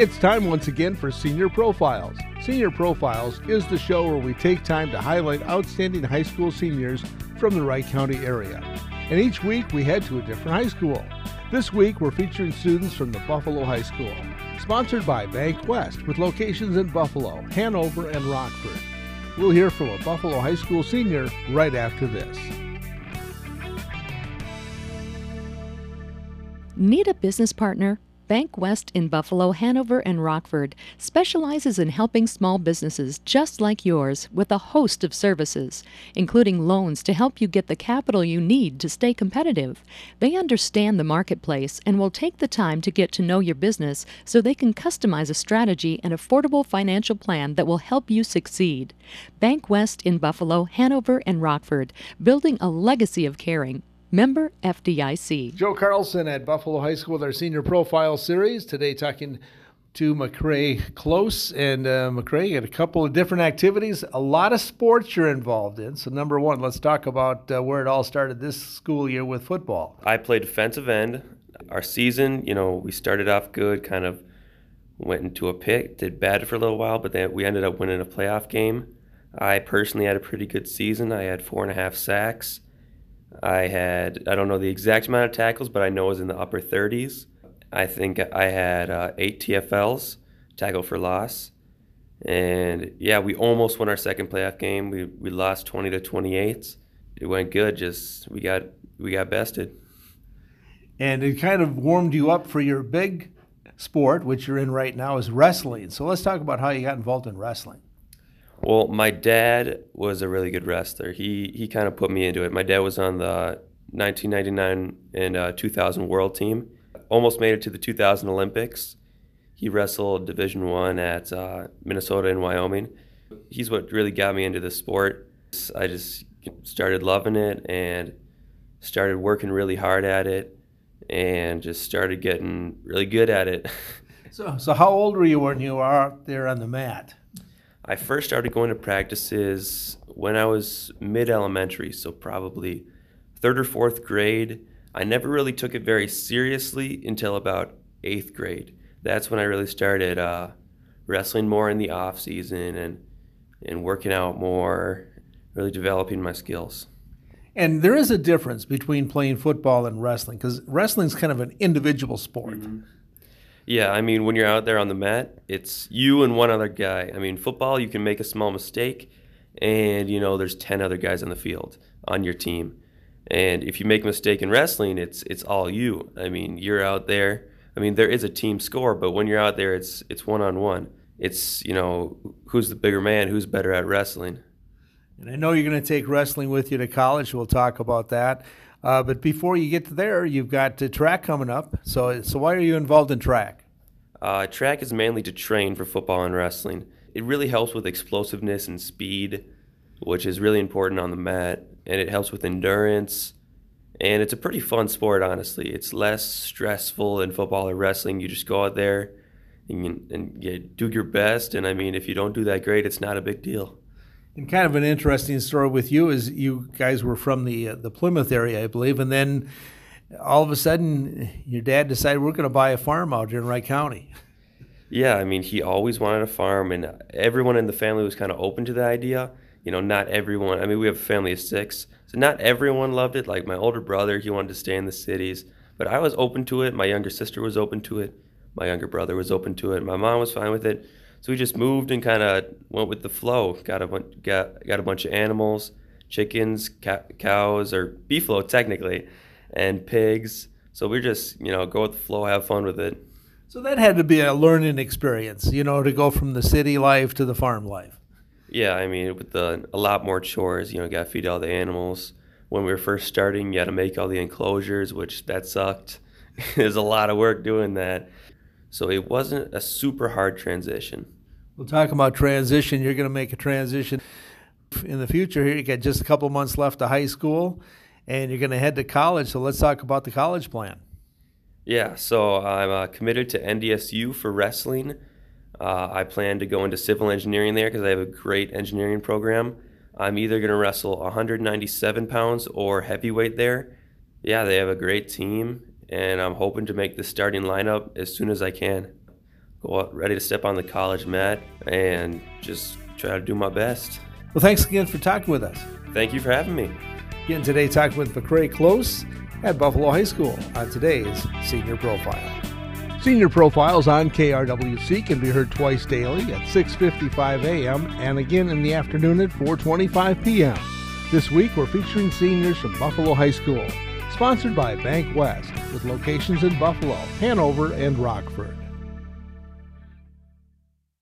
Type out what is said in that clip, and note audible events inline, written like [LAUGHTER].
It's time once again for Senior Profiles. Senior Profiles is the show where we take time to highlight outstanding high school seniors from the Wright County area. And each week we head to a different high school. This week we're featuring students from the Buffalo High School. Sponsored by Bank West with locations in Buffalo, Hanover, and Rockford. We'll hear from a Buffalo High School senior right after this. Need a business partner? Bank West in Buffalo, Hanover, and Rockford specializes in helping small businesses just like yours with a host of services, including loans to help you get the capital you need to stay competitive. They understand the marketplace and will take the time to get to know your business so they can customize a strategy and affordable financial plan that will help you succeed. Bank West in Buffalo, Hanover, and Rockford, building a legacy of caring. Member FDIC. Joe Carlson at Buffalo High School with our Senior Profile Series. Today, talking to McCray Close. And uh, McCray, you got a couple of different activities, a lot of sports you're involved in. So, number one, let's talk about uh, where it all started this school year with football. I played defensive end. Our season, you know, we started off good, kind of went into a pit, did bad for a little while, but then we ended up winning a playoff game. I personally had a pretty good season. I had four and a half sacks. I had, I don't know the exact amount of tackles, but I know it was in the upper 30s. I think I had uh, eight TFLs, tackle for loss. And yeah, we almost won our second playoff game. We, we lost 20 to 28. It went good, just we got we got bested. And it kind of warmed you up for your big sport, which you're in right now, is wrestling. So let's talk about how you got involved in wrestling. Well, my dad was a really good wrestler. He he kind of put me into it. My dad was on the 1999 and uh, 2000 World Team. Almost made it to the 2000 Olympics. He wrestled Division One at uh, Minnesota and Wyoming. He's what really got me into the sport. I just started loving it and started working really hard at it, and just started getting really good at it. [LAUGHS] so, so how old were you when you were out there on the mat? I first started going to practices when I was mid elementary, so probably third or fourth grade. I never really took it very seriously until about eighth grade. That's when I really started uh, wrestling more in the off season and and working out more, really developing my skills. And there is a difference between playing football and wrestling because wrestling is kind of an individual sport. Mm-hmm. Yeah, I mean, when you're out there on the mat, it's you and one other guy. I mean, football, you can make a small mistake, and you know there's ten other guys on the field on your team. And if you make a mistake in wrestling, it's it's all you. I mean, you're out there. I mean, there is a team score, but when you're out there, it's it's one on one. It's you know who's the bigger man, who's better at wrestling. And I know you're going to take wrestling with you to college. We'll talk about that. Uh, but before you get there, you've got uh, track coming up. So, so why are you involved in track? Uh, track is mainly to train for football and wrestling. It really helps with explosiveness and speed, which is really important on the mat, and it helps with endurance. And it's a pretty fun sport, honestly. It's less stressful than football or wrestling. You just go out there and, and you do your best. And I mean, if you don't do that great, it's not a big deal. And kind of an interesting story with you is you guys were from the uh, the Plymouth area, I believe, and then all of a sudden your dad decided we're going to buy a farm out here in Wright County. Yeah, I mean, he always wanted a farm, and everyone in the family was kind of open to the idea. You know, not everyone. I mean, we have a family of six, so not everyone loved it. Like my older brother, he wanted to stay in the cities, but I was open to it. My younger sister was open to it. My younger brother was open to it. My mom was fine with it. So we just moved and kind of went with the flow. Got a got got a bunch of animals, chickens, ca- cows, or beefalo technically, and pigs. So we just you know go with the flow, have fun with it. So that had to be a learning experience, you know, to go from the city life to the farm life. Yeah, I mean, with the a lot more chores, you know, got to feed all the animals. When we were first starting, you had to make all the enclosures, which that sucked. [LAUGHS] There's a lot of work doing that. So it wasn't a super hard transition. We'll talk about transition. You're going to make a transition in the future. Here, you got just a couple months left of high school, and you're going to head to college. So let's talk about the college plan. Yeah, so I'm uh, committed to NDSU for wrestling. Uh, I plan to go into civil engineering there because I have a great engineering program. I'm either going to wrestle 197 pounds or heavyweight there. Yeah, they have a great team, and I'm hoping to make the starting lineup as soon as I can. go out ready to step on the college mat and just try to do my best. Well, thanks again for talking with us. Thank you for having me. Again today, talking with McCray Close at Buffalo High School on today's Senior Profile. Senior Profiles on KRWC can be heard twice daily at 6:55 a.m. and again in the afternoon at 4:25 p.m. This week we're featuring seniors from Buffalo High School, sponsored by Bank West, with locations in Buffalo, Hanover, and Rockford.